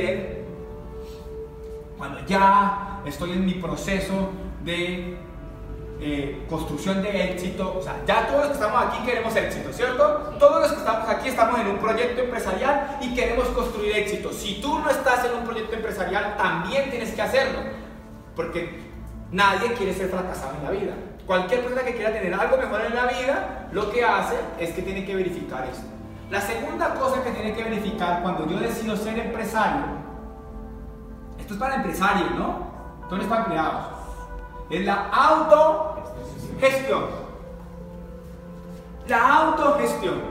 emprender cuando ya estoy en mi proceso de eh, construcción de éxito. O sea, ya todos los que estamos aquí queremos éxito, ¿cierto? Todos los que estamos aquí estamos en un proyecto empresarial y queremos construir éxito. Si tú no estás en un proyecto empresarial, también tienes que hacerlo. Porque nadie quiere ser fracasado en la vida. Cualquier persona que quiera tener algo mejor en la vida, lo que hace es que tiene que verificar esto. La segunda cosa que tiene que verificar cuando yo decido ser empresario, esto es para empresarios, ¿no? Esto no es para empleados, es la autogestión. La autogestión.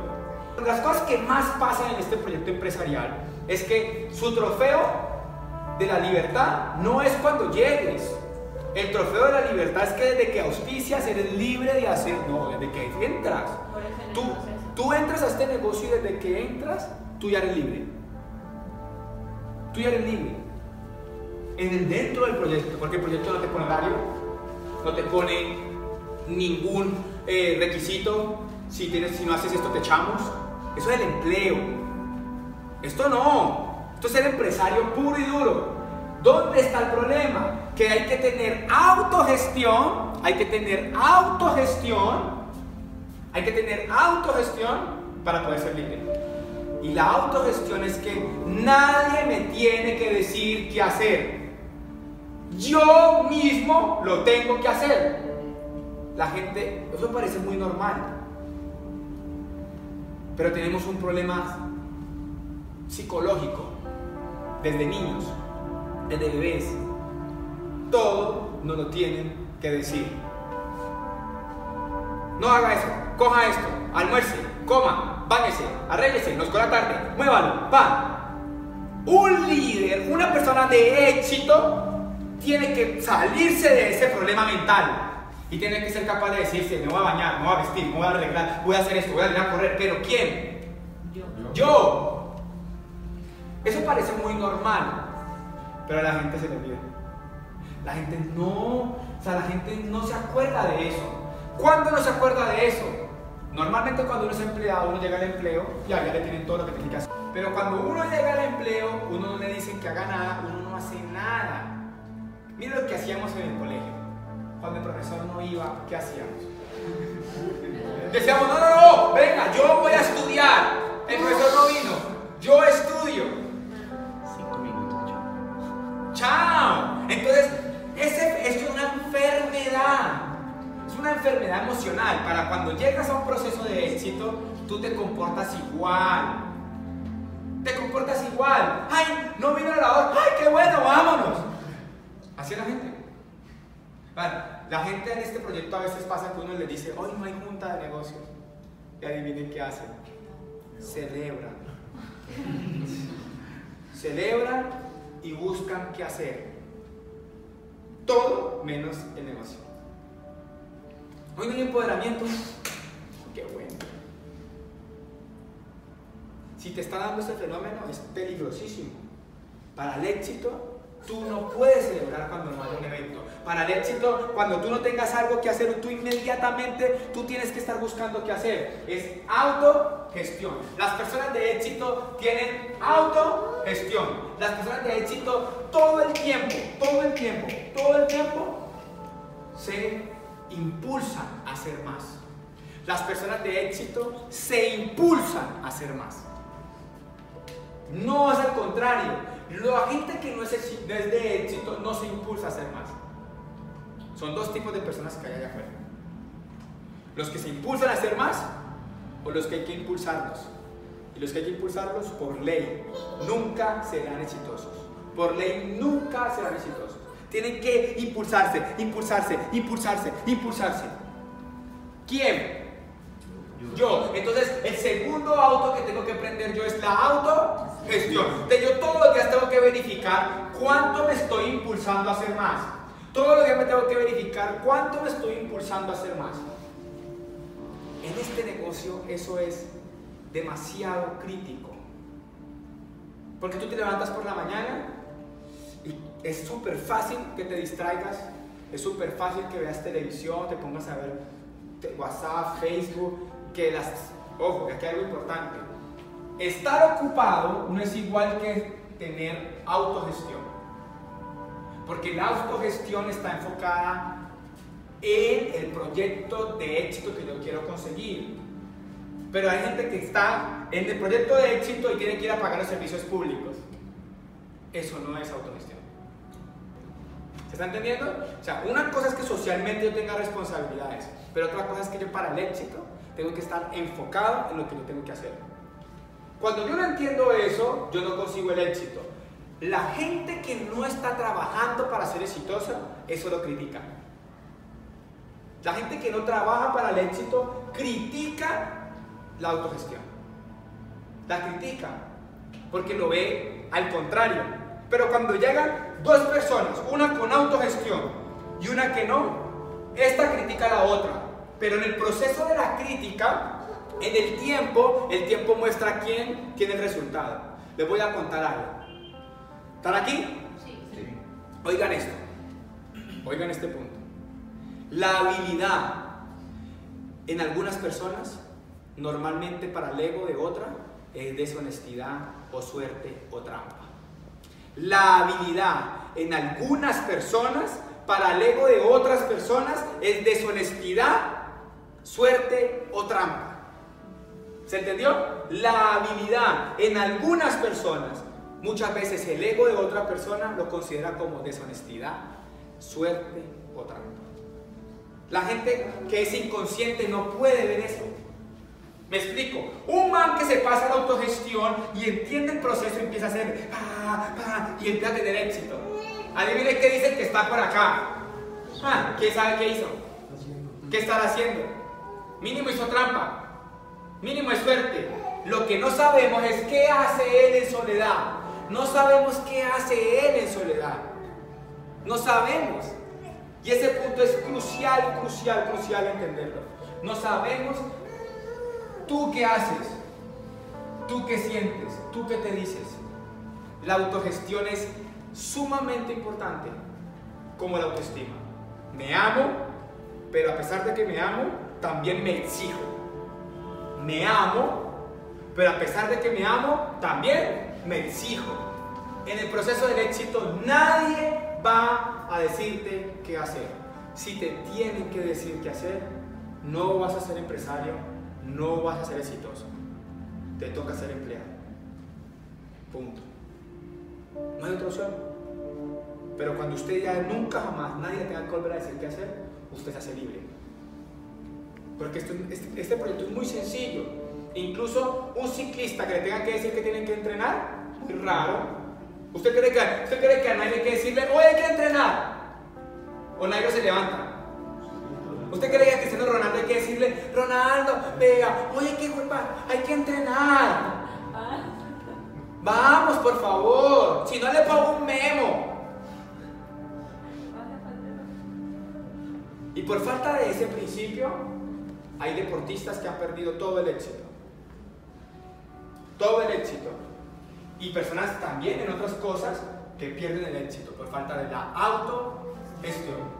Las cosas que más pasan en este proyecto empresarial es que su trofeo de la libertad no es cuando llegues. El trofeo de la libertad es que desde que auspicias eres libre de hacer, no, desde que entras. Tú, tú entras a este negocio y desde que entras, tú ya eres libre. Tú ya eres libre. En el dentro del proyecto, porque el proyecto no te pone horario, no te pone ningún eh, requisito. Si, tienes, si no haces esto, te echamos. Eso es el empleo. Esto no. Esto es ser empresario puro y duro. ¿Dónde está el problema? Que hay que tener autogestión, hay que tener autogestión, hay que tener autogestión para poder ser libre. Y la autogestión es que nadie me tiene que decir qué hacer. Yo mismo lo tengo que hacer. La gente, eso parece muy normal. Pero tenemos un problema psicológico desde niños, desde bebés. Todo nos lo tienen que decir. No haga eso, coja esto, almuerce, coma, báñese, arréglese, nos la tarde, muévalo, pa. Un líder, una persona de éxito, tiene que salirse de ese problema mental. Y tiene que ser capaz de decirse, me voy a bañar, me voy a vestir, me voy a arreglar, voy a hacer esto, voy a ir a correr, pero ¿quién? Yo. Yo. Eso parece muy normal, pero a la gente se le olvida. La gente no, o sea, la gente no se acuerda de eso. ¿Cuándo no se acuerda de eso? Normalmente cuando uno es empleado, uno llega al empleo, ya, ya le tienen todo lo que tiene que hacer. Pero cuando uno llega al empleo, uno no le dicen que haga nada, uno no hace nada. Mira lo que hacíamos en el colegio. Cuando el profesor no iba, ¿qué hacíamos? Decíamos, no, no, no, venga, yo voy a estudiar. El profesor no vino, yo estudio. Enfermedad emocional. Para cuando llegas a un proceso de éxito, tú te comportas igual. Te comportas igual. ¡Ay! No vino la hora. ¡Ay, qué bueno! ¡Vámonos! Así es la gente. La gente en este proyecto a veces pasa que uno le dice, hoy no hay junta de negocios. Y adivinen qué hacen. Celebran. Celebran y buscan qué hacer. Todo menos el negocio. Hoy no hay empoderamiento. Qué bueno. Si te está dando ese fenómeno, es peligrosísimo. Para el éxito, tú no puedes celebrar cuando no hay un evento. Para el éxito, cuando tú no tengas algo que hacer, tú inmediatamente tú tienes que estar buscando qué hacer. Es autogestión. Las personas de éxito tienen autogestión. Las personas de éxito todo el tiempo, todo el tiempo, todo el tiempo se impulsan a hacer más. Las personas de éxito se impulsan a hacer más. No es al contrario. La gente que no es, de éxito no se impulsa a hacer más. Son dos tipos de personas que hay allá afuera. Los que se impulsan a hacer más o los que hay que impulsarlos. Y los que hay que impulsarlos por ley nunca serán exitosos. Por ley nunca serán exitosos. Tienen que impulsarse, impulsarse, impulsarse, impulsarse. ¿Quién? Yo. Entonces, el segundo auto que tengo que aprender yo es la autogestión. De yo todos los días tengo que verificar cuánto me estoy impulsando a hacer más. Todos los días me tengo que verificar cuánto me estoy impulsando a hacer más. En este negocio eso es demasiado crítico. Porque tú te levantas por la mañana y es súper fácil que te distraigas, es súper fácil que veas televisión, te pongas a ver WhatsApp, Facebook, que las... Ojo, que aquí hay algo importante. Estar ocupado no es igual que tener autogestión. Porque la autogestión está enfocada en el proyecto de éxito que yo quiero conseguir. Pero hay gente que está en el proyecto de éxito y tiene que ir a pagar los servicios públicos. Eso no es autogestión. ¿Se está entendiendo? O sea, una cosa es que socialmente yo tenga responsabilidades, pero otra cosa es que yo para el éxito tengo que estar enfocado en lo que yo tengo que hacer. Cuando yo no entiendo eso, yo no consigo el éxito. La gente que no está trabajando para ser exitosa, eso lo critica. La gente que no trabaja para el éxito critica la autogestión. La critica porque lo ve al contrario. Pero cuando llegan dos personas, una con autogestión y una que no, esta critica a la otra. Pero en el proceso de la crítica, en el tiempo, el tiempo muestra quién tiene el resultado. Les voy a contar algo. ¿Están aquí? Sí. Oigan esto. Oigan este punto. La habilidad en algunas personas, normalmente para el ego de otra, es deshonestidad o suerte o trampa. La habilidad en algunas personas, para el ego de otras personas, es deshonestidad, suerte o trampa. ¿Se entendió? La habilidad en algunas personas, muchas veces el ego de otra persona lo considera como deshonestidad, suerte o trampa. La gente que es inconsciente no puede ver eso. Me explico. Un man que se pasa la autogestión y entiende el proceso empieza a hacer pa, pa, y empieza a tener éxito. Adivine qué dice que está por acá. Ah, ¿Quién sabe qué hizo? ¿Qué estará haciendo? Mínimo hizo trampa. Mínimo es suerte. Lo que no sabemos es qué hace él en soledad. No sabemos qué hace él en soledad. No sabemos. Y ese punto es crucial, crucial, crucial entenderlo. No sabemos tú qué haces, tú qué sientes, tú qué te dices. La autogestión es sumamente importante como la autoestima. Me amo, pero a pesar de que me amo, también me exijo. Me amo, pero a pesar de que me amo, también me exijo. En el proceso del éxito nadie va a decirte qué hacer. Si te tienen que decir qué hacer, no vas a ser empresario, no vas a ser exitoso. Te toca ser empleado. Punto. No hay otra opción. Pero cuando usted ya nunca jamás nadie tenga que volver a decir qué hacer, usted se hace libre. Porque este, este proyecto es muy sencillo. Incluso un ciclista que le tenga que decir que tienen que entrenar, muy raro. ¿Usted cree que, usted cree que a nadie hay que decirle, hoy hay que entrenar? O nadie se levanta. ¿Usted cree que a Cristiano Ronaldo hay que decirle, Ronaldo, vea, oye, qué culpa, hay que entrenar? Vamos, por favor. Si no le pongo un memo. Y por falta de ese principio, hay deportistas que han perdido todo el éxito. Todo el éxito. Y personas también en otras cosas que pierden el éxito por falta de la autogestión.